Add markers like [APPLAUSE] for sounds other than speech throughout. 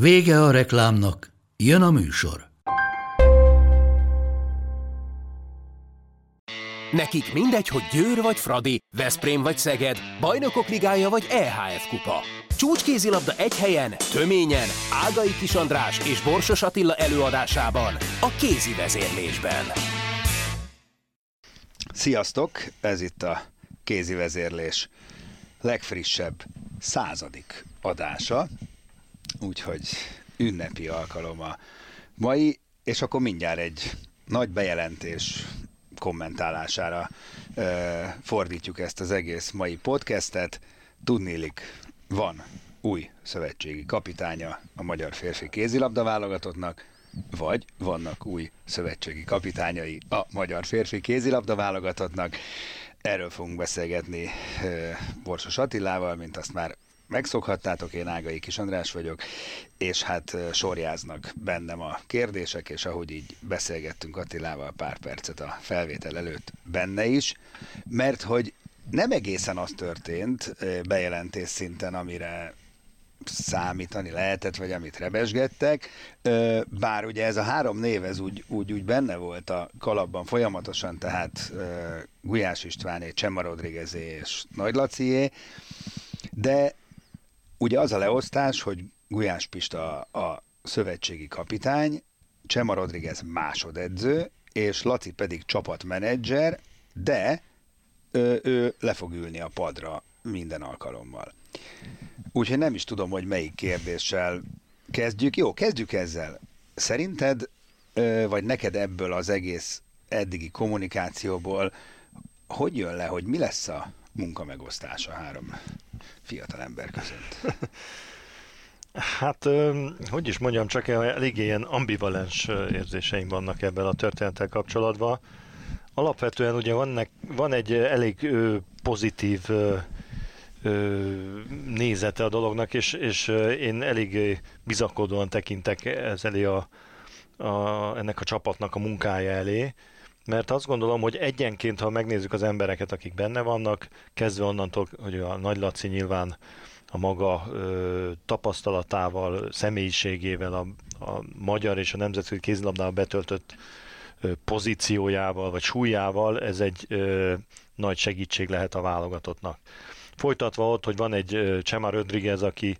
Vége a reklámnak, jön a műsor. Nekik mindegy, hogy Győr vagy Fradi, Veszprém vagy Szeged, Bajnokok Ligája vagy EHF Kupa. Csúcskézilabda egy helyen, töményen, Ágai Kis András és Borsos Attila előadásában, a kézi vezérlésben. Sziasztok! Ez itt a kézi vezérlés legfrissebb századik adása, úgyhogy ünnepi alkalom a mai, és akkor mindjárt egy nagy bejelentés kommentálására ö, fordítjuk ezt az egész mai podcastet. Tudnélik, van új szövetségi kapitánya a magyar férfi kézilabda válogatottnak, vagy vannak új szövetségi kapitányai a magyar férfi kézilabda válogatottnak. Erről fogunk beszélgetni Borsos Attilával, mint azt már megszokhattátok, én Ágai Kis András vagyok, és hát sorjáznak bennem a kérdések, és ahogy így beszélgettünk Attilával pár percet a felvétel előtt benne is, mert hogy nem egészen az történt bejelentés szinten, amire számítani lehetett, vagy amit rebesgettek, bár ugye ez a három név, ez úgy, úgy, úgy benne volt a kalapban folyamatosan, tehát Gulyás Istváné, Csemma Rodriguezé és Nagy Lacié, de ugye az a leosztás, hogy Gulyás Pista a szövetségi kapitány, Csema Rodriguez másodedző, és Laci pedig csapatmenedzser, de ő, ő le fog ülni a padra minden alkalommal. Úgyhogy nem is tudom, hogy melyik kérdéssel kezdjük. Jó, kezdjük ezzel. Szerinted, vagy neked ebből az egész eddigi kommunikációból, hogy jön le, hogy mi lesz a munkamegosztás a három fiatal ember között? Hát, hogy is mondjam, csak eléggé ilyen ambivalens érzéseim vannak ebben a történettel kapcsolatban. Alapvetően ugye van, van egy elég pozitív nézete a dolognak, és, és én elég bizakodóan tekintek ez elé a, a, ennek a csapatnak a munkája elé, mert azt gondolom, hogy egyenként, ha megnézzük az embereket, akik benne vannak, kezdve onnantól, hogy a Nagy Laci nyilván a maga ö, tapasztalatával, személyiségével, a, a magyar és a nemzetközi kézilabdával betöltött ö, pozíciójával vagy súlyával, ez egy ö, nagy segítség lehet a válogatottnak. Folytatva ott, hogy van egy ö, Rodriguez, aki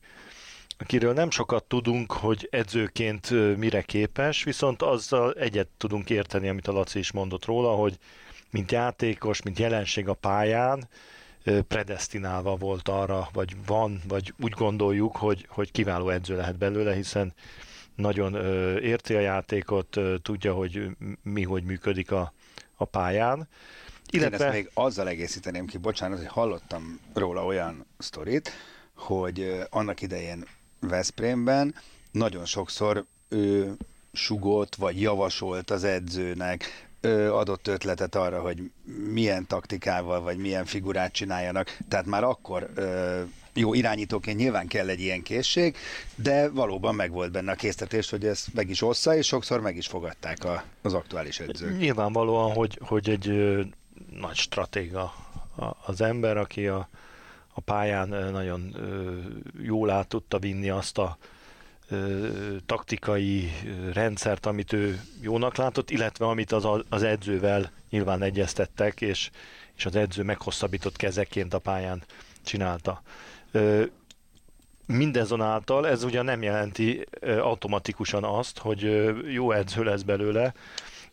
akiről nem sokat tudunk, hogy edzőként mire képes, viszont azzal egyet tudunk érteni, amit a Laci is mondott róla, hogy mint játékos, mint jelenség a pályán, predestinálva volt arra, vagy van, vagy úgy gondoljuk, hogy, hogy kiváló edző lehet belőle, hiszen nagyon ö, érti a játékot, ö, tudja, hogy mi hogy működik a, a pályán. Illetve... Én ezt még azzal egészíteném ki, bocsánat, hogy hallottam róla olyan sztorit, hogy annak idején Veszprémben nagyon sokszor ő sugott, vagy javasolt az edzőnek, adott ötletet arra, hogy milyen taktikával, vagy milyen figurát csináljanak. Tehát már akkor jó irányítóként nyilván kell egy ilyen készség, de valóban megvolt benne a késztetés, hogy ezt meg is ossza, és sokszor meg is fogadták a, az aktuális edzők. Nyilvánvalóan, hogy, hogy egy nagy stratéga az ember, aki a, a pályán nagyon jól át tudta vinni azt a taktikai rendszert, amit ő jónak látott, illetve amit az, az edzővel nyilván egyeztettek, és, és az edző meghosszabbított kezeként a pályán csinálta. Mindezonáltal ez ugyan nem jelenti automatikusan azt, hogy jó edző lesz belőle.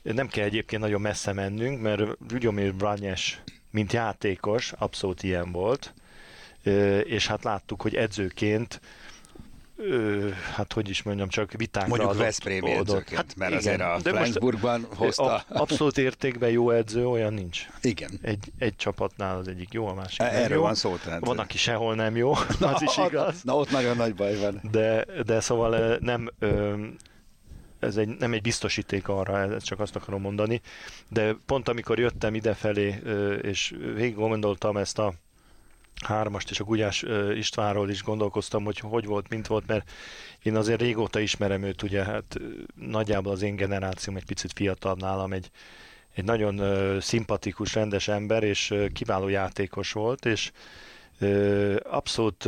Nem kell egyébként nagyon messze mennünk, mert Rudomir Branyes, mint játékos, abszolút ilyen volt és hát láttuk, hogy edzőként hát hogy is mondjam, csak vitákra Mondjuk adott, Veszprém edzőként, hát mert igen, azért a de Flensburgban hozta. a- Abszolút értékben jó edző, olyan nincs. Igen. Egy, egy csapatnál az egyik jó, a másik nem Erről jó. van szó, tehát. Van, aki sehol nem jó, [LAUGHS] az is igaz. Na ott nagyon nagy baj van. De, de szóval nem, ez egy, nem egy biztosíték arra, ezt csak azt akarom mondani, de pont amikor jöttem idefelé, és végig gondoltam ezt a hármast, és a Gulyás Istvánról is gondolkoztam, hogy hogy volt, mint volt, mert én azért régóta ismerem őt, ugye, hát nagyjából az én generációm egy picit fiatalabb nálam, egy, egy nagyon szimpatikus, rendes ember, és kiváló játékos volt, és abszolút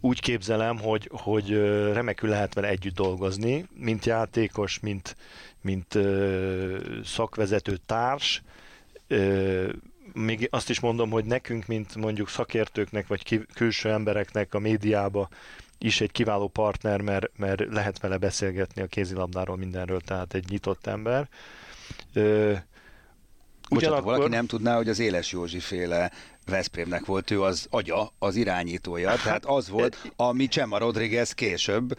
úgy képzelem, hogy, hogy remekül lehet vele együtt dolgozni, mint játékos, mint, mint szakvezető társ. Még azt is mondom, hogy nekünk, mint mondjuk szakértőknek, vagy ki, külső embereknek a médiába is egy kiváló partner, mert, mert lehet vele beszélgetni a kézilabdáról, mindenről, tehát egy nyitott ember. Ö, Bocsánat, valaki nem tudná, hogy az Éles Józsi féle Veszprémnek volt ő az agya, az irányítója, Hát, tehát az [LAUGHS] volt, ami Csema Rodriguez később,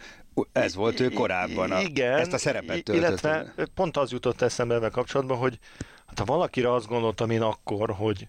ez volt ő korábban, a, Igen, ezt a szerepet töltötte. Illetve pont az jutott eszembe ebben kapcsolatban, hogy hát ha valakire azt gondoltam én akkor, hogy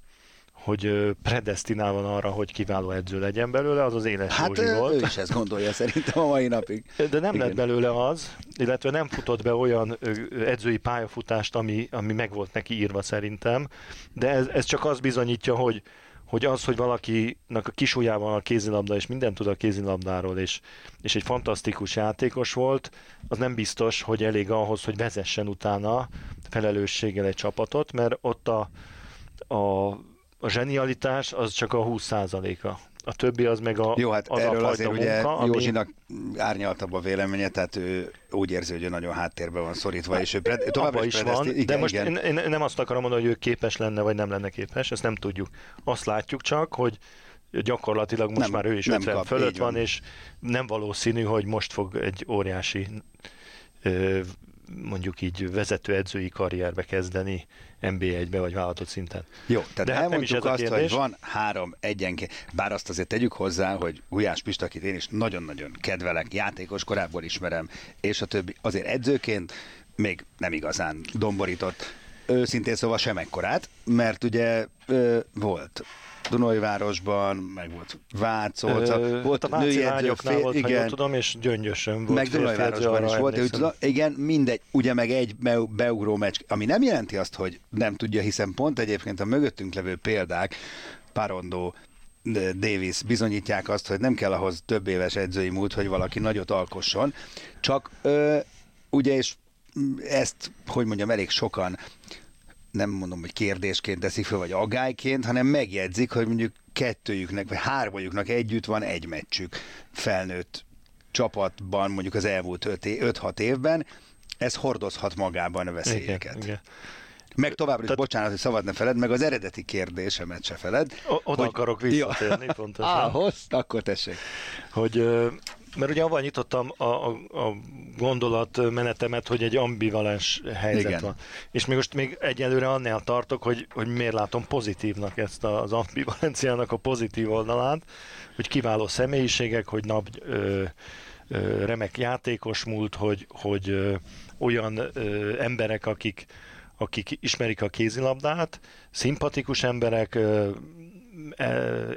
hogy predestinál van arra, hogy kiváló edző legyen belőle, az az éles Hát Józsi ő, volt. ő is ezt gondolja szerintem a mai napig. [LAUGHS] De nem Igen. lett belőle az, illetve nem futott be olyan edzői pályafutást, ami, ami meg volt neki írva szerintem, de ez, ez csak az bizonyítja, hogy, hogy az, hogy valakinek a kisujjában a kézilabda, és mindent tud a kézilabdáról, és, és egy fantasztikus játékos volt, az nem biztos, hogy elég ahhoz, hogy vezessen utána felelősséggel egy csapatot, mert ott a, a, a zsenialitás az csak a 20%-a. A többi az meg a, Jó, hát az erről a azért fajta ugye munka, ami... Józsinak árnyaltabb a véleménye, tehát ő úgy érzi, hogy ő nagyon háttérbe van szorítva, és ő pred, továbbra Abba is, is van, igen, de most igen. én, én nem azt akarom mondani, hogy ő képes lenne, vagy nem lenne képes, ezt nem tudjuk. Azt látjuk csak, hogy gyakorlatilag most Nem- már ő is nem 50 kap, fölött van. van, és nem valószínű, hogy most fog egy óriási ö, mondjuk így vezetőedzői karrierbe kezdeni NB1-be vagy vállalatot szinten. Jó, tehát De hát nem is ez azt, hogy van három egyenként, bár azt azért tegyük hozzá, hogy Gulyás Pista, akit én is nagyon-nagyon kedvelek, játékos korábban ismerem, és a többi, azért edzőként még nem igazán domborított őszintén szóval sem ekkorát, mert ugye ö, volt Dunajvárosban, meg volt Vácolca, Ö, volt a női fél, volt, ha jól igen, tudom, és Gyöngyösön volt meg Dunajvárosban is volt, úgy tudom, igen, mindegy, ugye meg egy be- beugró meccs, ami nem jelenti azt, hogy nem tudja, hiszen pont egyébként a mögöttünk levő példák, Parondó, Davis bizonyítják azt, hogy nem kell ahhoz több éves edzői múlt, hogy valaki nagyot alkosson, csak ö, ugye, és ezt, hogy mondjam, elég sokan nem mondom, hogy kérdésként teszik fel, vagy agályként, hanem megjegyzik, hogy mondjuk kettőjüknek, vagy hármajuknak együtt van egy meccsük felnőtt csapatban, mondjuk az elmúlt 5-6 évben, ez hordozhat magában a veszélyeket. Igen, igen. Meg továbbra is, Tehát- bocsánat, hogy szabad ne feled, meg az eredeti kérdésemet se feled. O- oda akarok visszatérni, pontosan. [LAUGHS] Ához, akkor tessék. hogy mert ugye avval nyitottam a, a, a gondolat menetemet, hogy egy ambivalens helyzet Igen. van. És még most még egyelőre annál tartok, hogy, hogy miért látom pozitívnak ezt az ambivalenciának a pozitív oldalát, hogy kiváló személyiségek, hogy nap ö, ö, remek játékos múlt, hogy, hogy ö, olyan ö, emberek, akik, akik ismerik a kézilabdát, szimpatikus emberek,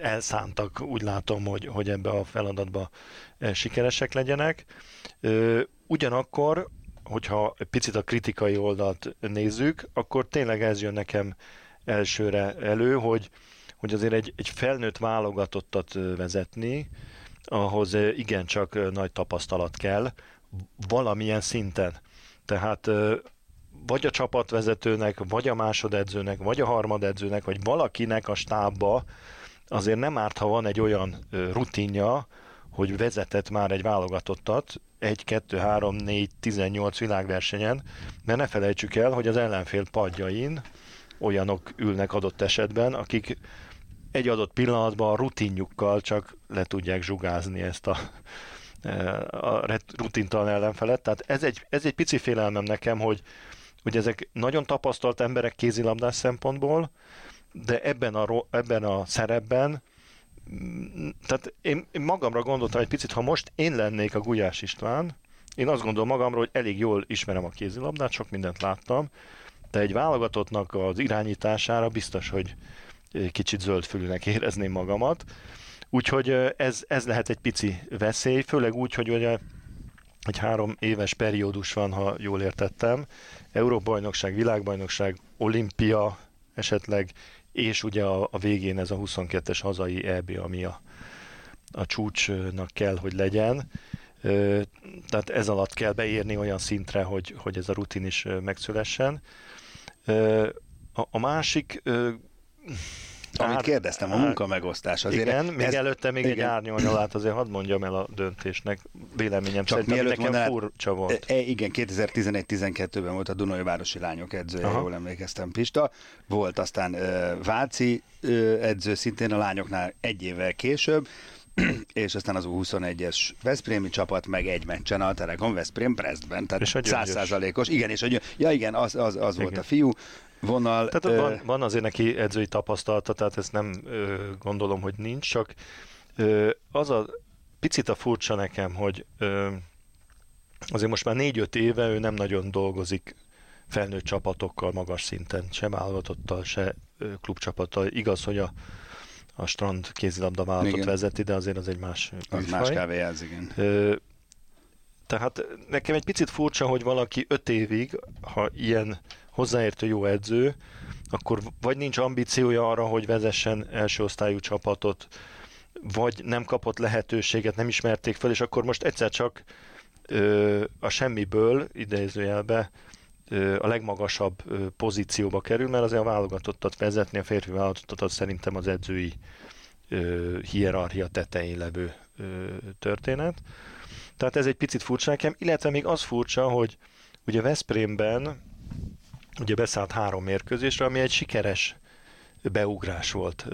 elszántak, úgy látom, hogy, hogy ebbe a feladatba eh, sikeresek legyenek. Ugyanakkor, hogyha picit a kritikai oldalt nézzük, akkor tényleg ez jön nekem elsőre elő, hogy, hogy azért egy, egy felnőtt válogatottat vezetni, ahhoz igencsak nagy tapasztalat kell, valamilyen szinten. Tehát vagy a csapatvezetőnek, vagy a másodedzőnek, vagy a harmadedzőnek, vagy valakinek a stábba azért nem árt, ha van egy olyan rutinja, hogy vezetett már egy válogatottat, 1, 2, 3, 4, 18 világversenyen, mert ne felejtsük el, hogy az ellenfél padjain olyanok ülnek adott esetben, akik egy adott pillanatban a rutinjukkal csak le tudják zsugázni ezt a, a rutintalan ellenfelet. Tehát ez egy, ez egy pici félelmem nekem, hogy, hogy ezek nagyon tapasztalt emberek kézilabdás szempontból, de ebben a, ebben a szerepben tehát én, én magamra gondoltam egy picit, ha most én lennék a Gulyás István, én azt gondolom magamról, hogy elég jól ismerem a kézilabdát, sok mindent láttam, de egy válogatottnak az irányítására biztos, hogy kicsit zöldfülűnek érezném magamat. Úgyhogy ez, ez lehet egy pici veszély, főleg úgy, hogy ugye egy három éves periódus van, ha jól értettem. Európa-bajnokság, világbajnokság, olimpia esetleg, és ugye a, a végén ez a 22-es hazai EB, ami a, a csúcsnak kell, hogy legyen. Tehát ez alatt kell beérni olyan szintre, hogy, hogy ez a rutin is megszülessen. A, a másik amit kérdeztem, a munkamegosztás azért. Igen, még ez, előtte még igen. egy árnyalnyalát azért hadd mondjam el a döntésnek, véleményem Csak szerint, nekem furcsa volt. E, igen, 2011-12-ben volt a Dunai Városi Lányok edzője, Aha. jól emlékeztem Pista. Volt aztán Váci edző szintén a lányoknál egy évvel később, [CLEARS THROAT] és aztán az U21-es Veszprémi csapat meg egy meccsen a Telekom Veszprém Brestben, tehát százszázalékos. Igen, és hogy, ja igen, az, az, az volt a fiú, vonal. Tehát van, van azért neki edzői tapasztalata, tehát ezt nem ö, gondolom, hogy nincs, csak ö, az a picit a furcsa nekem, hogy ö, azért most már négy-öt éve ő nem nagyon dolgozik felnőtt csapatokkal magas szinten, se válogatottal, se klubcsapattal. Igaz, hogy a, a strand kézilabda vállalatot vezeti, de azért az egy más Az műfaj. más kávéjáz, igen. Ö, tehát nekem egy picit furcsa, hogy valaki öt évig, ha ilyen hozzáértő jó edző, akkor vagy nincs ambíciója arra, hogy vezessen első osztályú csapatot, vagy nem kapott lehetőséget, nem ismerték fel, és akkor most egyszer csak ö, a semmiből, idézőjelbe, ö, a legmagasabb ö, pozícióba kerül, mert azért a válogatottat vezetni, a férfi válogatottat szerintem az edzői ö, hierarchia tetején levő ö, történet. Tehát ez egy picit furcsa nekem, illetve még az furcsa, hogy ugye Veszprémben ugye beszállt három mérkőzésre, ami egy sikeres beugrás volt.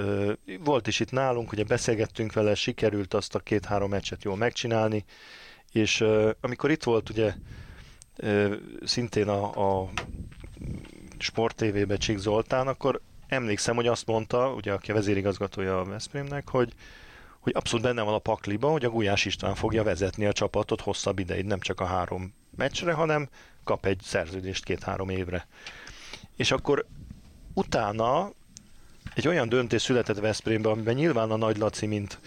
Volt is itt nálunk, ugye beszélgettünk vele, sikerült azt a két-három meccset jól megcsinálni, és amikor itt volt ugye szintén a, a Sport TV-be Csík Zoltán, akkor emlékszem, hogy azt mondta, ugye aki a vezérigazgatója a Veszprémnek, hogy hogy abszolút benne van a pakliba, hogy a Gulyás István fogja vezetni a csapatot hosszabb ideig, nem csak a három meccsre, hanem kap egy szerződést két-három évre. És akkor utána egy olyan döntés született Veszprémbe, amiben nyilván a Nagy Laci, mint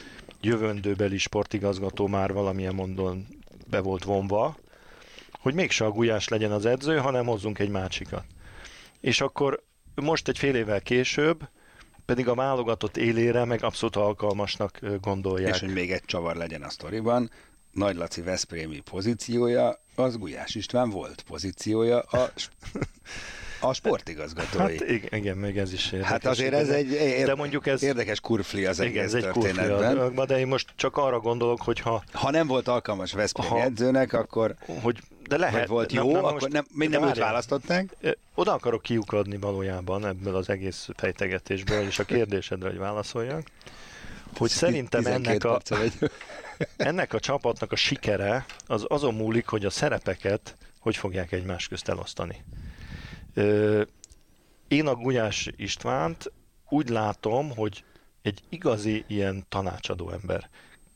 jövendőbeli sportigazgató már valamilyen mondon be volt vonva, hogy mégse a Gulyás legyen az edző, hanem hozzunk egy másikat. És akkor most egy fél évvel később pedig a válogatott élére meg abszolút alkalmasnak gondolják. És hogy még egy csavar legyen a sztoriban, Nagy Laci Veszprémi pozíciója, az Gulyás István volt pozíciója a, a sportigazgatói. Hát igen, igen, még ez is érdekes. Hát azért ez egy ér- de mondjuk ez, érdekes kurfli az igen, egész ez egy történetben. Kurfli, de én most csak arra gondolok, hogy ha... Ha nem volt alkalmas Veszprém ha, edzőnek, akkor... Hogy, de lehet. Volt jó, nem, akkor most, nem, még nem őt választották? Oda akarok kiukadni valójában ebből az egész fejtegetésből, és a kérdésedre, hogy válaszoljak, hogy szerintem ennek a, ennek a csapatnak a sikere az azon múlik, hogy a szerepeket hogy fogják egymás közt elosztani. Én a Gulyás Istvánt úgy látom, hogy egy igazi ilyen tanácsadó ember.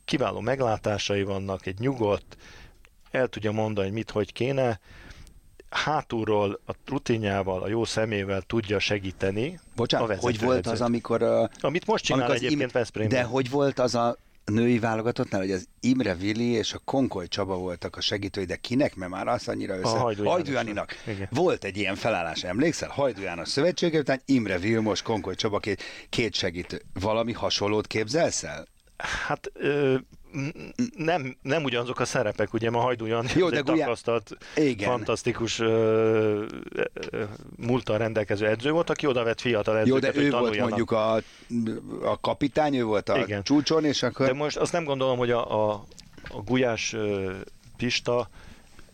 Kiváló meglátásai vannak, egy nyugodt, el tudja mondani, mit, hogy kéne, hátulról a rutinjával, a jó szemével tudja segíteni Bocsánat, a hogy volt az, amikor... A, Amit most csinál egyébként im- Veszprémben. De hogy volt az a női válogatottnál, hogy az Imre Vili és a Konkoly Csaba voltak a segítői, de kinek, mert már az annyira össze... A Hajdú, Hajdú. Volt egy ilyen felállás, emlékszel? Hajdú János szövetsége, után Imre Vilmos, Konkoly Csaba két, két segítő. Valami hasonlót képzelsz el? Hát ö, nem, nem ugyanazok a szerepek, ugye ma Hajdújan Jó, de egy Gulyá... tapasztalt, igen. fantasztikus ö, múltal rendelkező edző volt, aki oda vett fiatal edzőket, Jó, de ő volt mondjuk a, a kapitány, ő volt a igen. csúcson, és akkor... De most azt nem gondolom, hogy a, a, a Gulyás Pista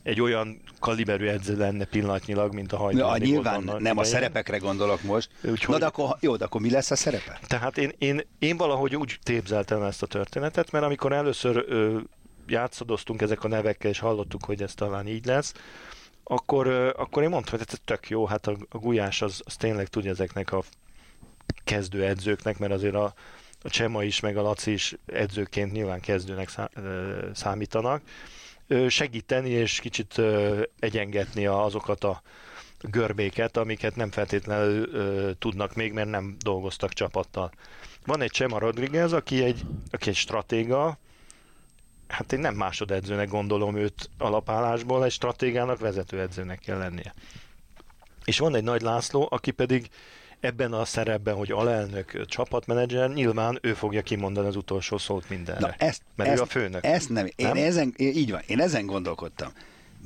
egy olyan kaliberű edző lenne pillanatnyilag, mint a Hajdú. Ja, nyilván nem idején. a szerepekre gondolok most. Úgyhogy... Na de akkor, jó, de akkor mi lesz a szerepe? Tehát én, én, én valahogy úgy tépzeltem ezt a történetet, mert amikor először ö, játszadoztunk ezek a nevekkel, és hallottuk, hogy ez talán így lesz, akkor, ö, akkor én mondtam, hogy ez tök jó, hát a, a Gulyás az, az tényleg tudja ezeknek a kezdő edzőknek, mert azért a, a Csema is, meg a Laci is edzőként nyilván kezdőnek számítanak, segíteni és kicsit egyengetni azokat a görbéket, amiket nem feltétlenül tudnak még, mert nem dolgoztak csapattal. Van egy Csema Rodriguez, aki egy, aki egy stratéga, hát én nem másodedzőnek gondolom őt alapállásból, egy stratégának vezetőedzőnek kell lennie. És van egy Nagy László, aki pedig ebben a szerepben, hogy alelnök, csapatmenedzser, nyilván ő fogja kimondani az utolsó szót mindenre. Na ezt, mert ezt, ő a főnök. Ezt nem, én nem? ezen, így van, én ezen gondolkodtam.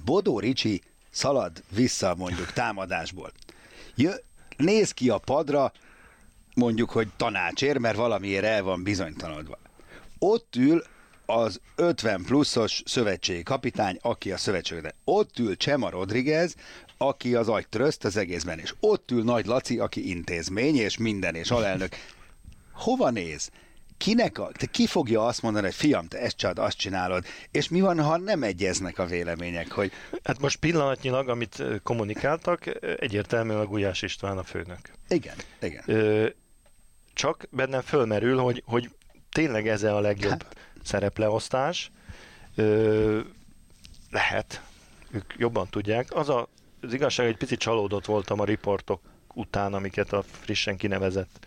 Bodó Ricsi szalad vissza mondjuk támadásból. Jö, néz ki a padra, mondjuk, hogy tanácsér, mert valamiért el van bizonytalanodva. Ott ül az 50 pluszos szövetségi kapitány, aki a szövetségre. Ott ül Csema Rodriguez, aki az agytröszt az egészben, és ott ül Nagy Laci, aki intézmény, és minden, és alelnök. Hova néz? Kinek a, te ki fogja azt mondani, hogy fiam, te ezt csinálod, azt csinálod, és mi van, ha nem egyeznek a vélemények, hogy... Hát most pillanatnyilag, amit kommunikáltak, egyértelműen a Gulyás István a főnök. Igen, igen. Ö, csak bennem fölmerül, hogy, hogy tényleg ez a legjobb hát. Szerepleosztás. Ö, lehet, ők jobban tudják. Az a az igazság, hogy picit csalódott voltam a riportok után, amiket a frissen kinevezett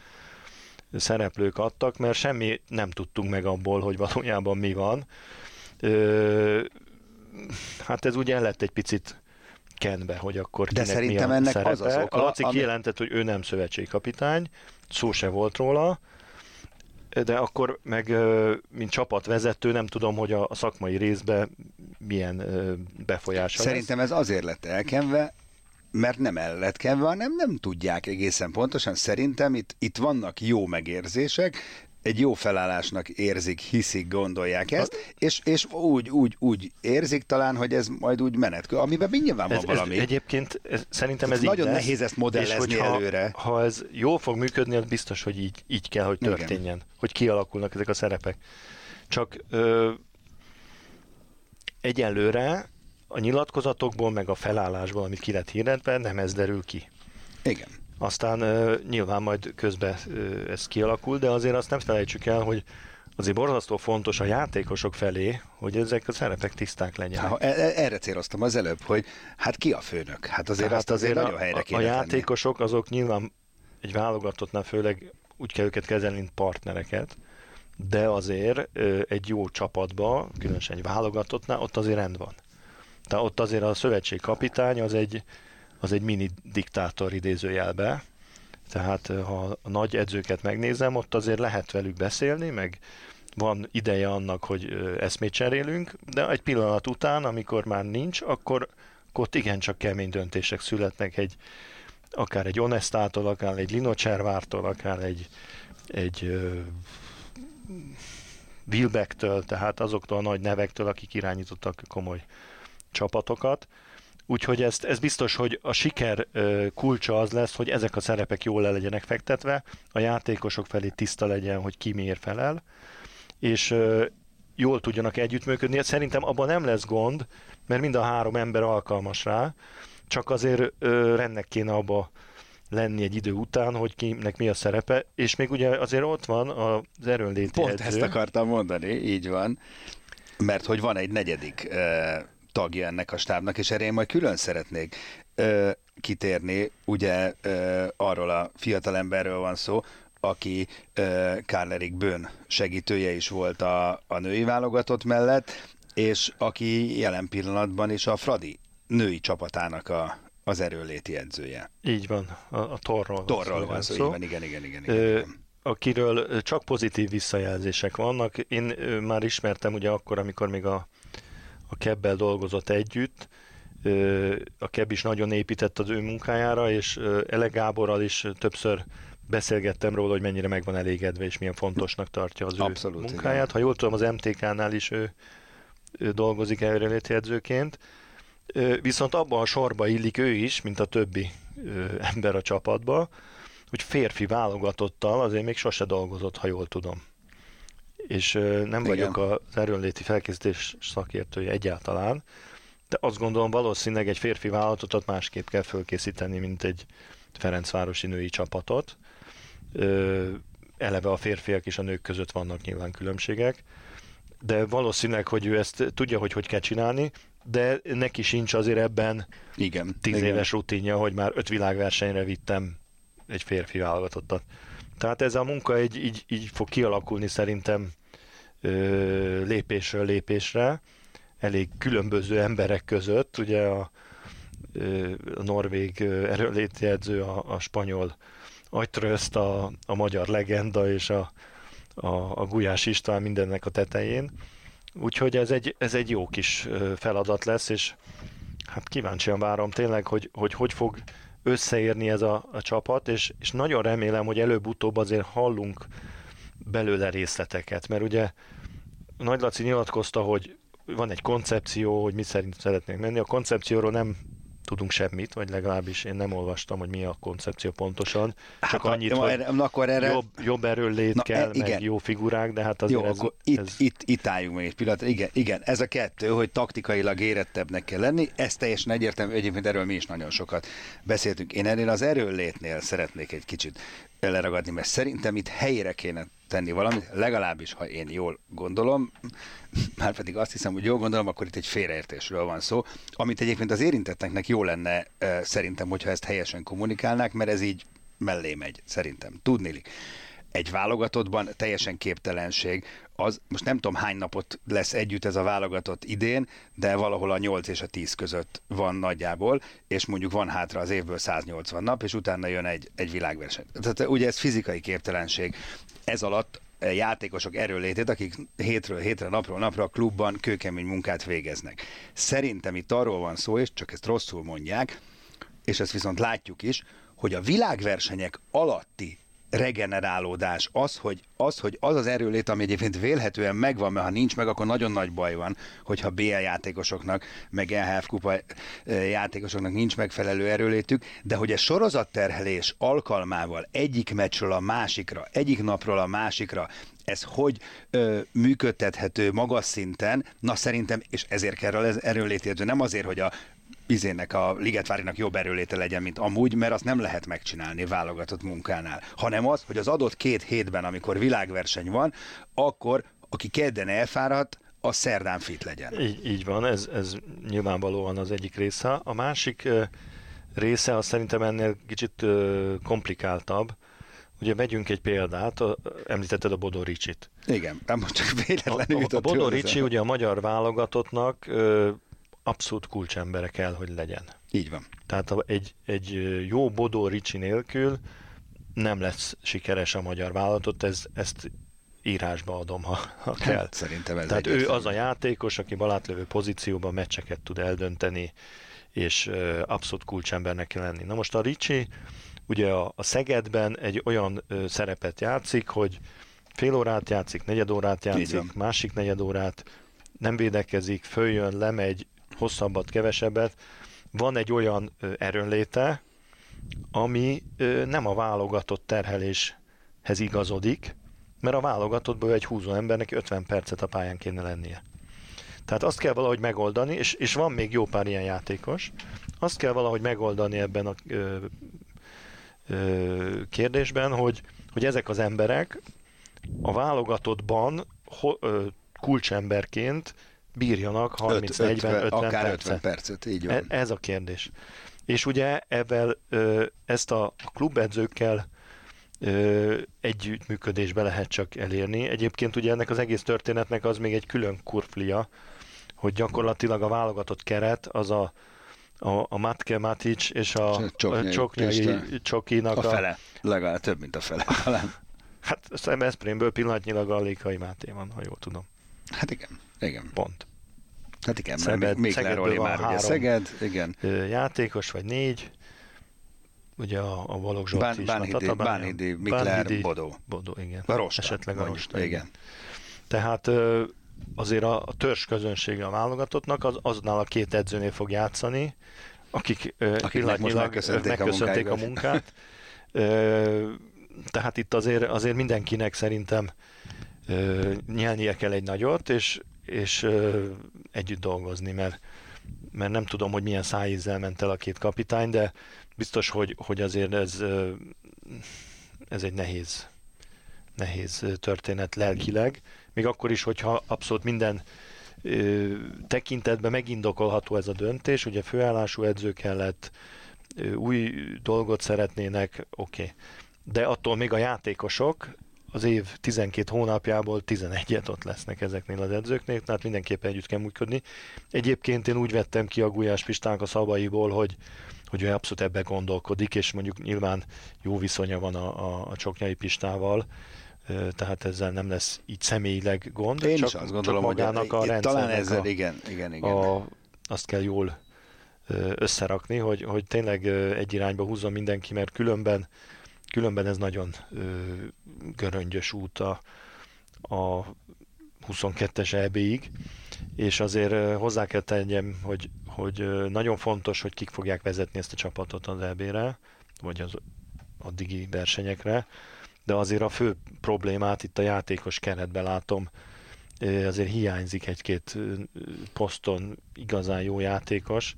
szereplők adtak, mert semmi nem tudtunk meg abból, hogy valójában mi van. Ö, hát ez ugye lett egy picit kenve, hogy akkor De szerintem mi a ennek szerepe. az az oka, A Laci ami... kijelentett, hogy ő nem szövetségkapitány, szó se volt róla, de akkor meg, mint csapatvezető, nem tudom, hogy a szakmai részben milyen befolyása Szerintem lesz. ez azért lett elkenve, mert nem el lett kenve, hanem nem tudják egészen pontosan. Szerintem itt, itt vannak jó megérzések, egy jó felállásnak érzik, hiszik, gondolják ezt, és, és úgy, úgy, úgy érzik talán, hogy ez majd úgy menet, amiben nyilván ez, van valami. Ez, egyébként ez, szerintem ez, ez Nagyon lesz, nehéz ezt modellezni és előre. Ha, ha ez jól fog működni, az biztos, hogy így, így kell, hogy történjen, Igen. hogy kialakulnak ezek a szerepek. Csak ö, egyelőre a nyilatkozatokból, meg a felállásból, amit ki lett hirdetve, nem ez derül ki. Igen. Aztán nyilván majd közben ez kialakul, de azért azt nem felejtsük el, hogy azért borzasztó fontos a játékosok felé, hogy ezek a szerepek tiszták legyenek. Ha, e, e, erre céloztam az előbb, hogy hát ki a főnök? Hát azért Tehát azt azért, azért nagyon helyre kéne A, a játékosok azok nyilván egy válogatottnál főleg úgy kell őket kezelni, mint partnereket, de azért egy jó csapatba, különösen egy válogatottnál, ott azért rend van. Tehát ott azért a szövetség kapitány az egy, az egy mini diktátor idézőjelbe, tehát ha a nagy edzőket megnézem, ott azért lehet velük beszélni, meg van ideje annak, hogy eszmét cserélünk, de egy pillanat után, amikor már nincs, akkor, akkor ott igencsak kemény döntések születnek egy, akár egy Onestától, akár egy Linocservártól, akár egy, egy Wilbecktől, tehát azoktól a nagy nevektől, akik irányítottak komoly csapatokat. Úgyhogy ezt, ez biztos, hogy a siker kulcsa az lesz, hogy ezek a szerepek jól le legyenek fektetve, a játékosok felé tiszta legyen, hogy ki miért felel, és jól tudjanak együttműködni. Szerintem abban nem lesz gond, mert mind a három ember alkalmas rá, csak azért rendnek kéne abba lenni egy idő után, hogy kinek mi a szerepe, és még ugye azért ott van az erőnléti Pont edző. ezt akartam mondani, így van, mert hogy van egy negyedik tagja ennek a stábnak, és erre én majd külön szeretnék ö, kitérni. Ugye ö, arról a fiatalemberről van szó, aki ö, Karl Erik Bön segítője is volt a, a női válogatott mellett, és aki jelen pillanatban is a Fradi női csapatának a, az erőléti edzője. Így van, a, a Torról, Torról van szó. Van szó. Így van, igen, igen, igen. igen, Ö, igen. Akiről csak pozitív visszajelzések vannak. Én már ismertem ugye akkor, amikor még a a Kebbel dolgozott együtt, a Keb is nagyon épített az ő munkájára, és Ele Gáborral is többször beszélgettem róla, hogy mennyire meg van elégedve, és milyen fontosnak tartja az Abszolút, ő munkáját. Igen. Ha jól tudom, az MTK-nál is ő, ő dolgozik előréti edzőként. Viszont abban a sorba illik ő is, mint a többi ember a csapatba, hogy férfi válogatottal azért még sose dolgozott, ha jól tudom és nem Igen. vagyok az erőnléti felkészítés szakértője egyáltalán, de azt gondolom valószínűleg egy férfi vállalatot másképp kell fölkészíteni, mint egy Ferencvárosi női csapatot. eleve a férfiak és a nők között vannak nyilván különbségek, de valószínűleg, hogy ő ezt tudja, hogy hogy kell csinálni, de neki sincs azért ebben Igen. tíz igen. éves rutinja, hogy már öt világversenyre vittem egy férfi válogatottat. Tehát ez a munka egy, így, így fog kialakulni szerintem ö, lépésről lépésre, elég különböző emberek között, ugye a, ö, a norvég erőlétjegyző, a, a spanyol agytrözt, a, a magyar legenda és a, a, a Gulyás István mindennek a tetején. Úgyhogy ez egy, ez egy jó kis feladat lesz, és hát kíváncsian várom tényleg, hogy hogy, hogy fog összeérni ez a, a csapat, és, és nagyon remélem, hogy előbb-utóbb azért hallunk belőle részleteket, mert ugye Nagy Laci nyilatkozta, hogy van egy koncepció, hogy mi szerint szeretnénk menni. A koncepcióról nem tudunk semmit, vagy legalábbis én nem olvastam, hogy mi a koncepció pontosan. Csak Hát, annyit, ma- hogy na, akkor erre... jobb, jobb erőllét Na, kell, e- igen. meg jó figurák, de hát azért Jó, ez, akkor itt, ez... itt, itt álljunk meg egy pillanat. Igen, igen, ez a kettő, hogy taktikailag érettebbnek kell lenni, ez teljesen egyértelmű, egyébként erről mi is nagyon sokat beszéltünk. Én ennél az erőlétnél szeretnék egy kicsit leragadni, mert szerintem itt helyére kéne tenni valamit, legalábbis, ha én jól gondolom, már pedig azt hiszem, hogy jól gondolom, akkor itt egy félreértésről van szó, amit egyébként az érintetteknek jó lenne eh, szerintem, hogyha ezt helyesen kommunikálnák, mert ez így mellé megy, szerintem. Tudnilik egy válogatottban teljesen képtelenség. Az, most nem tudom hány napot lesz együtt ez a válogatott idén, de valahol a 8 és a 10 között van nagyjából, és mondjuk van hátra az évből 180 nap, és utána jön egy, egy világverseny. Tehát ugye ez fizikai képtelenség. Ez alatt játékosok erőlétét, akik hétről hétre, napról napra a klubban kőkemény munkát végeznek. Szerintem itt arról van szó, és csak ezt rosszul mondják, és ezt viszont látjuk is, hogy a világversenyek alatti regenerálódás, az, hogy az, hogy az, az erőlét, ami egyébként vélhetően megvan, mert ha nincs meg, akkor nagyon nagy baj van, hogyha BL játékosoknak, meg EHF kupa játékosoknak nincs megfelelő erőlétük, de hogy ez sorozatterhelés alkalmával egyik meccsről a másikra, egyik napról a másikra, ez hogy ö, működtethető magas szinten, na szerintem, és ezért kell az erőlétjegyző, nem azért, hogy a izének a Ligetvárinak jobb erőléte legyen, mint amúgy, mert azt nem lehet megcsinálni válogatott munkánál, hanem az, hogy az adott két hétben, amikor világverseny van, akkor aki kedden elfáradt, az szerdán fit legyen. Így, így van, ez, ez nyilvánvalóan az egyik része. A másik része az szerintem ennél kicsit komplikáltabb. Ugye vegyünk egy példát, a, említetted a Bodor Ricsit. Igen, nem most csak A, véletlenül a, a jutott Bodor eszembe. Ricsi ugye a magyar válogatottnak ö, abszolút kulcsembere kell, hogy legyen. Így van. Tehát egy, egy jó Bodó Ricsi nélkül nem lesz sikeres a magyar vállalatot, ez, ezt írásba adom, ha, ha kell. Hát, szerintem ez Tehát ő az a játékos, aki balátlövő pozícióban meccseket tud eldönteni, és ö, abszolút kulcsembernek kell lenni. Na most a Ricsi ugye a, a Szegedben egy olyan ö, szerepet játszik, hogy fél órát játszik, negyed órát játszik, másik negyed órát, nem védekezik, följön, lemegy, hosszabbat, kevesebbet. Van egy olyan erőnléte, ami nem a válogatott terheléshez igazodik, mert a válogatottból egy húzó embernek 50 percet a pályán kéne lennie. Tehát azt kell valahogy megoldani, és, és van még jó pár ilyen játékos, azt kell valahogy megoldani ebben a ö, ö, kérdésben, hogy, hogy ezek az emberek a válogatottban ho, ö, kulcsemberként bírjanak 30, Öt- 40, 50 akár percet. 50 percet, így E- van. Ez a kérdés. És ugye ebben ö, ezt a klubedzőkkel együttműködésbe lehet csak elérni. Egyébként ugye ennek az egész történetnek az még egy külön kurflia, hogy gyakorlatilag a válogatott keret az a, a, a Matke Matic és a, Csoknyai a Csoknyai. Csokinak A fele, legalább több, mint a fele. Talán. Hát Eszprémből pillanatnyilag a Lékai Máté van, ha jól tudom. Hát igen, igen. Pont. Hát igen, Szeged- mert még Szegedből van már ugye három. Szeged, igen. Játékos, vagy négy, ugye a, a Balogh Zsolt Bán- is. Bánhidi- a Tatabánya. Bánhidi, Mikler, Bodó. Bodó, igen. A Rosta, Esetleg a mondjuk, Rosta, igen. Tehát azért a, a törzs közönsége a válogatottnak az, aznál a két edzőnél fog játszani, akik most pillanatnyilag megköszönték a megköszönték a munkájukat. munkát. Tehát itt azért, azért mindenkinek szerintem nyelnie kell egy nagyot, és, és együtt dolgozni, mert, mert nem tudom, hogy milyen szájízzel ment el a két kapitány, de biztos, hogy, hogy azért ez, ez egy nehéz nehéz történet lelkileg, még akkor is, hogyha abszolút minden ö, tekintetben megindokolható ez a döntés, ugye főállású edző kellett, ö, új dolgot szeretnének, oké. Okay. De attól még a játékosok az év 12 hónapjából 11-et ott lesznek ezeknél az edzőknél, tehát mindenképpen együtt kell működni. Egyébként én úgy vettem ki a Gulyás Pistánk a szabaiból, hogy, hogy ő abszolút ebbe gondolkodik, és mondjuk nyilván jó viszonya van a, a, a Csoknyai Pistával, tehát ezzel nem lesz így személyileg gond. Én csak, is azt gondolom, hogy a talán ezzel a, igen, igen, igen. A, azt kell jól összerakni, hogy, hogy tényleg egy irányba húzzon mindenki, mert különben Különben ez nagyon ö, göröngyös út a, a 22-es EB-ig, és azért hozzá kell tegyem, hogy, hogy nagyon fontos, hogy kik fogják vezetni ezt a csapatot az EB-re, vagy az addigi versenyekre, de azért a fő problémát itt a játékos keretben látom, azért hiányzik egy-két poszton igazán jó játékos,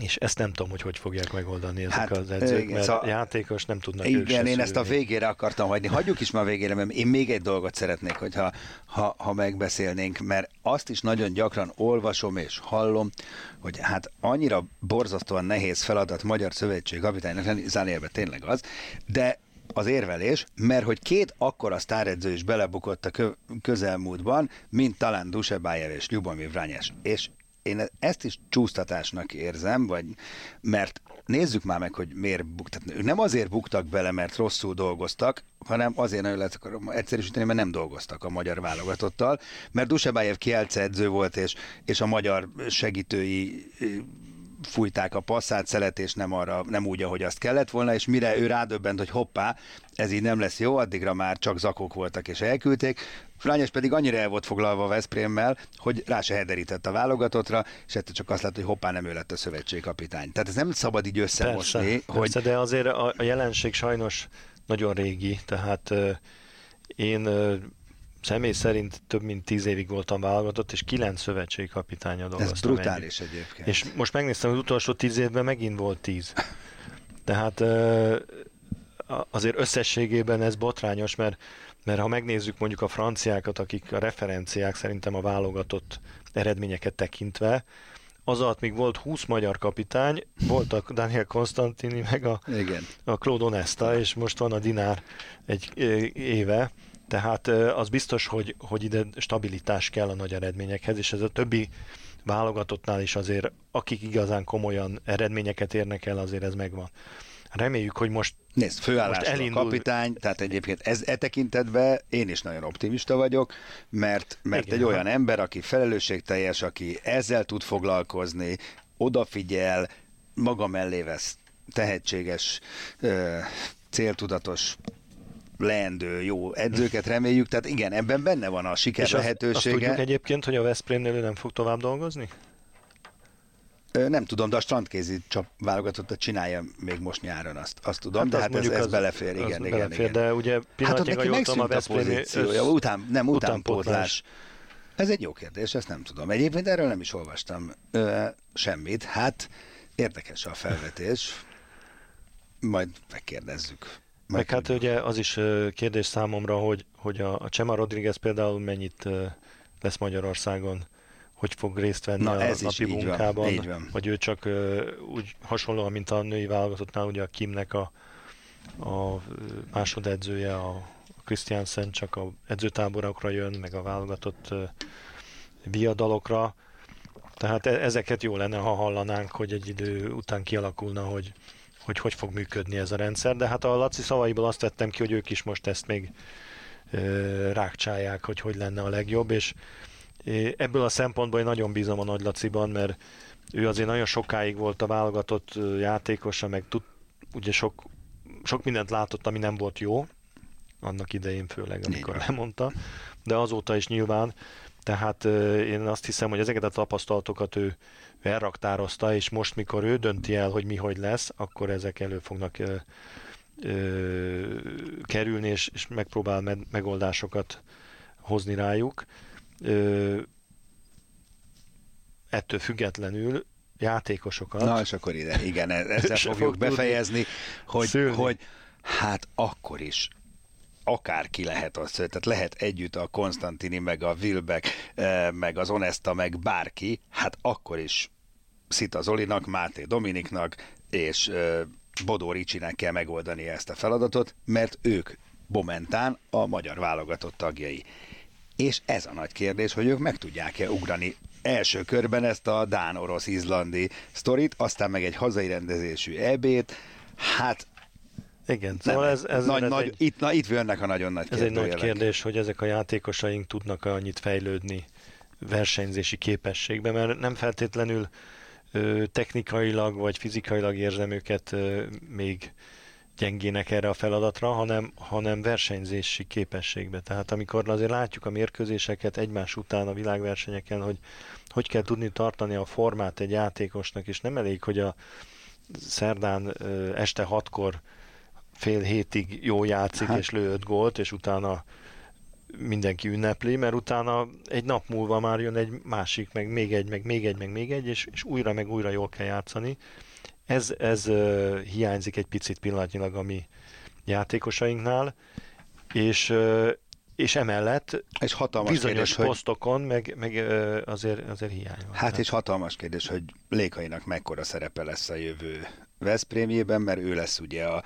és ezt nem tudom, hogy hogy fogják megoldani ezek hát, az edzők, igen, mert szóval, játékos nem tudnak Igen, én ezt a végére akartam hagyni. Hagyjuk is a végére, mert én még egy dolgot szeretnék, hogyha ha, ha megbeszélnénk, mert azt is nagyon gyakran olvasom és hallom, hogy hát annyira borzasztóan nehéz feladat Magyar Szövetség kapitánynak lenni, Zánérbe tényleg az, de az érvelés, mert hogy két akkora sztáredző is belebukott a közelmúltban, mint talán Dusebájev és Ljubomir Vranyes. És én ezt is csúsztatásnak érzem, vagy mert nézzük már meg, hogy miért buktak. Nem azért buktak bele, mert rosszul dolgoztak, hanem azért nagyon lehet egyszerűsíteni, mert nem dolgoztak a magyar válogatottal, mert Dusebájev kielce edző volt, és, és a magyar segítői fújták a passzát, szelet, és nem, arra, nem úgy, ahogy azt kellett volna, és mire ő rádöbbent, hogy hoppá, ez így nem lesz jó, addigra már csak zakok voltak és elküldték. Frányos pedig annyira el volt foglalva a Veszprémmel, hogy rá se hederített a válogatottra, és ettől csak azt lett, hogy hoppá nem ő lett a szövetségkapitány. Tehát ez nem szabad így összemosni. Persze, hogy... persze de azért a, a jelenség sajnos nagyon régi, tehát uh, én uh, személy szerint több mint tíz évig voltam válogatott, és kilenc szövetségi kapitánya dolgoztam. Ez brutális együtt. egyébként. És most megnéztem, az utolsó tíz évben megint volt tíz. Tehát azért összességében ez botrányos, mert, mert ha megnézzük mondjuk a franciákat, akik a referenciák szerintem a válogatott eredményeket tekintve, az alatt még volt 20 magyar kapitány, voltak Daniel Konstantini, meg a, Igen. a Claude Onesta, és most van a Dinár egy éve, tehát az biztos, hogy, hogy ide stabilitás kell a nagy eredményekhez, és ez a többi válogatottnál is azért, akik igazán komolyan eredményeket érnek el, azért ez megvan. Reméljük, hogy most Nézd, főállás elindul... a kapitány, tehát egyébként ez e tekintetben én is nagyon optimista vagyok, mert, mert Igen, egy olyan ember, aki felelősségteljes, aki ezzel tud foglalkozni, odafigyel, maga mellé vesz tehetséges, céltudatos leendő jó edzőket reméljük, tehát igen, ebben benne van a siker És lehetősége. Azt, azt tudjuk egyébként, hogy a Veszprémnél ő nem fog tovább dolgozni? Nem tudom, de a strandkézi csap válogatottat csinálja még most nyáron, azt, azt tudom, hát de hát ez, ez az, belefér, igen, igen, belefér, igen. De ugye hát ott neki a, a pozíciója, össz... után, nem utánpótlás. Ez egy jó kérdés, ezt nem tudom. Egyébként erről nem is olvastam ö, semmit. Hát érdekes a felvetés. Majd megkérdezzük. Meg hát ugye az is kérdés számomra, hogy, hogy a, a Csema Rodriguez például mennyit lesz Magyarországon, hogy fog részt venni Na, a napi munkában, így van, vagy ő csak úgy hasonlóan, mint a női válogatottnál, ugye a Kimnek a, a másodedzője, a Christiansen csak a edzőtáborokra jön, meg a válogatott viadalokra, tehát e- ezeket jó lenne, ha hallanánk, hogy egy idő után kialakulna, hogy hogy hogy fog működni ez a rendszer, de hát a Laci szavaiból azt vettem ki, hogy ők is most ezt még ö, rákcsálják, hogy hogy lenne a legjobb, és ebből a szempontból én nagyon bízom a Nagy Laciban, mert ő azért nagyon sokáig volt a válogatott játékosa, meg tud, ugye sok, sok mindent látott, ami nem volt jó, annak idején főleg, amikor lemondta, de azóta is nyilván, tehát én azt hiszem, hogy ezeket a tapasztalatokat ő, elraktározta, és most, mikor ő dönti el, hogy mi hogy lesz, akkor ezek elő fognak ö, ö, kerülni, és, és megpróbál med, megoldásokat hozni rájuk. Ö, ettől függetlenül játékosokat... Na, és akkor ide, igen, e- ezzel [LAUGHS] fogjuk fog befejezni, hogy, hogy hát akkor is akárki lehet az, tehát lehet együtt a Konstantini, meg a Wilbeck, meg az Onesta, meg bárki, hát akkor is Szita Zolinak, Máté Dominiknak és Bodó Ricsinek kell megoldani ezt a feladatot, mert ők momentán a magyar válogatott tagjai. És ez a nagy kérdés, hogy ők meg tudják-e ugrani első körben ezt a Dán-orosz-izlandi sztorit, aztán meg egy hazai rendezésű ebét, hát igen, szóval nem, ez, ez, nagy, ez nagy, egy, itt, na, itt jönnek a nagyon nagy Ez egy nagy kérdés, hogy ezek a játékosaink tudnak annyit fejlődni versenyzési képességbe, mert nem feltétlenül ö, technikailag vagy fizikailag érzem őket ö, még gyengének erre a feladatra, hanem, hanem versenyzési képességbe. Tehát amikor azért látjuk a mérkőzéseket egymás után a világversenyeken, hogy hogy kell tudni tartani a formát egy játékosnak, és nem elég, hogy a szerdán este hatkor fél hétig jó játszik hát. és lő öt gólt, és utána mindenki ünnepli, mert utána egy nap múlva már jön egy másik, meg még egy, meg még egy, meg még egy, és, és újra meg újra jól kell játszani. Ez, ez uh, hiányzik egy picit pillanatnyilag a mi játékosainknál, és, uh, és emellett és hatalmas bizonyos kérdés, posztokon meg, meg uh, azért, azért hiány van. Hát és hatalmas kérdés, hogy Lékainak mekkora szerepe lesz a jövő Veszprémjében, mert ő lesz ugye a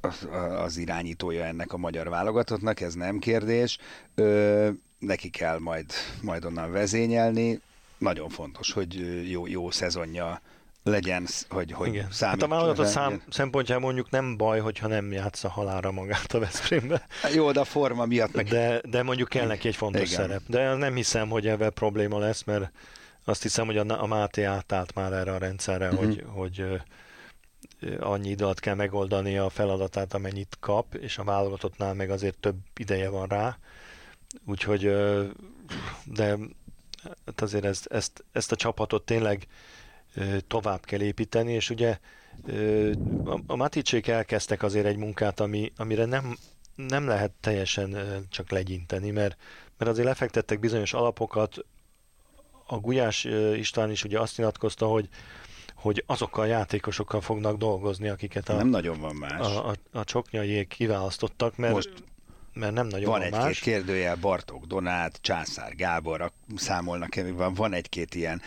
az, az irányítója ennek a magyar válogatottnak, ez nem kérdés. Ö, neki kell majd, majd onnan vezényelni. Nagyon fontos, hogy jó, jó szezonja legyen, hogy, hogy Igen. Hát a válogatott szám szempontjából mondjuk nem baj, hogyha nem játsza halára magát a Veszprémbe. Jó, de a forma miatt meg... De, de mondjuk kell neki egy fontos Igen. szerep. De nem hiszem, hogy ebben probléma lesz, mert azt hiszem, hogy a, a Máté átállt már erre a rendszerre, uh-huh. hogy, hogy annyi idő alatt kell megoldani a feladatát, amennyit kap, és a válogatottnál meg azért több ideje van rá. Úgyhogy, de hát azért ezt, ezt, ezt a csapatot tényleg tovább kell építeni, és ugye a Maticsék elkezdtek azért egy munkát, ami, amire nem, nem lehet teljesen csak legyinteni, mert, mert azért lefektettek bizonyos alapokat, a Gulyás István is ugye azt nyilatkozta, hogy hogy azokkal a játékosokkal fognak dolgozni, akiket a, nem nagyon van más. a, a, a csoknyaiék kiválasztottak, mert Most mert nem nagyon van, van egy-két más. kérdőjel, Bartók Donát, Császár Gábor, számolnak, van, van egy-két ilyen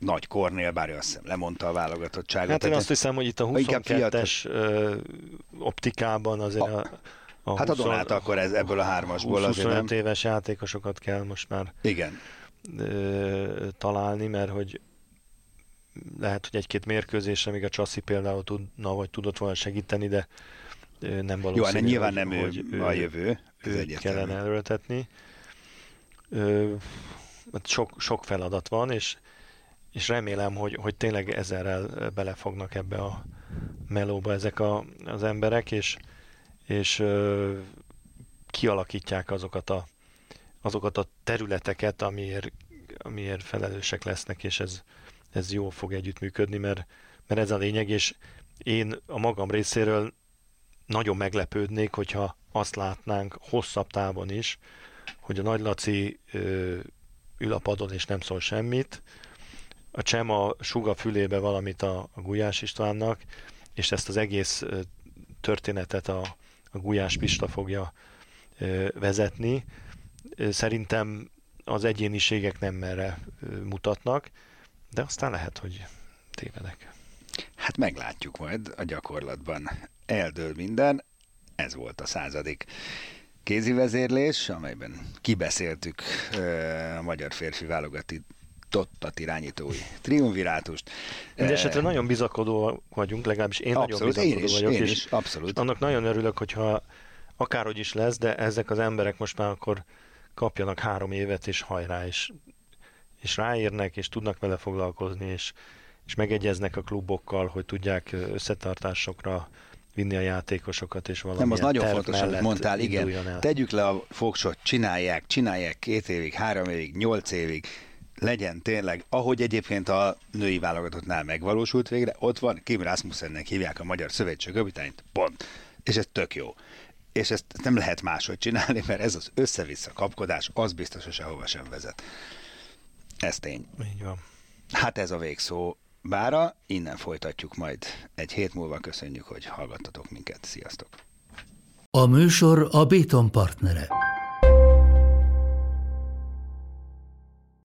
nagy Kornél, bár ő azt hiszem lemondta a válogatottságot. Hát én azt hiszem, hogy itt a 22-es optikában azért a, a, a Hát 20, a Donát akkor ez, ebből a hármasból 20 azért nem. éves játékosokat kell most már Igen. Ö, találni, mert hogy lehet, hogy egy-két mérkőzésre még a Csassi például tudna, vagy tudott volna segíteni, de nem valószínű, Jó, hát nyilván nem hogy ő, a jövő, ez kellene erőltetni. Ö, hát sok, sok feladat van, és, és remélem, hogy, hogy tényleg ezerrel belefognak ebbe a melóba ezek a, az emberek, és, és ö, kialakítják azokat a, azokat a területeket, amiért, amiért felelősek lesznek, és ez, ez jól fog együttműködni, mert, mert ez a lényeg, és én a magam részéről nagyon meglepődnék, hogyha azt látnánk hosszabb távon is, hogy a Nagy Laci ö, ül a padon és nem szól semmit, a Csema suga fülébe valamit a, a Gulyás Istvánnak, és ezt az egész történetet a, a Gulyás Pista fogja vezetni. Szerintem az egyéniségek nem merre mutatnak, de aztán lehet, hogy tévedek. Hát meglátjuk majd a gyakorlatban. Eldől minden, ez volt a századik kézi vezérlés, amelyben kibeszéltük a magyar férfi válogatottat irányítói triumvirátust. Mindenesetre nagyon bizakodó vagyunk, legalábbis én abszolút, nagyon bizakodó én is, vagyok. Én és is, abszolút. Annak nagyon örülök, hogyha akárhogy is lesz, de ezek az emberek most már akkor kapjanak három évet, és hajrá, és és ráérnek, és tudnak vele foglalkozni, és, és megegyeznek a klubokkal, hogy tudják összetartásokra vinni a játékosokat, és valami Nem, az nagyon fontos, amit mondtál, igen. El. Tegyük le a fogsot, csinálják, csinálják két évig, három évig, nyolc évig, legyen tényleg, ahogy egyébként a női válogatottnál megvalósult végre, ott van, Kim Rasmussennek hívják a Magyar Szövetség kapitányt, pont. És ez tök jó. És ezt nem lehet máshogy csinálni, mert ez az össze-vissza kapkodás, az biztos, hogy sehova sem vezet. Ez tény. Így van. Hát ez a végszó bára, innen folytatjuk majd egy hét múlva. Köszönjük, hogy hallgattatok minket. Sziasztok! A műsor a Béton partnere.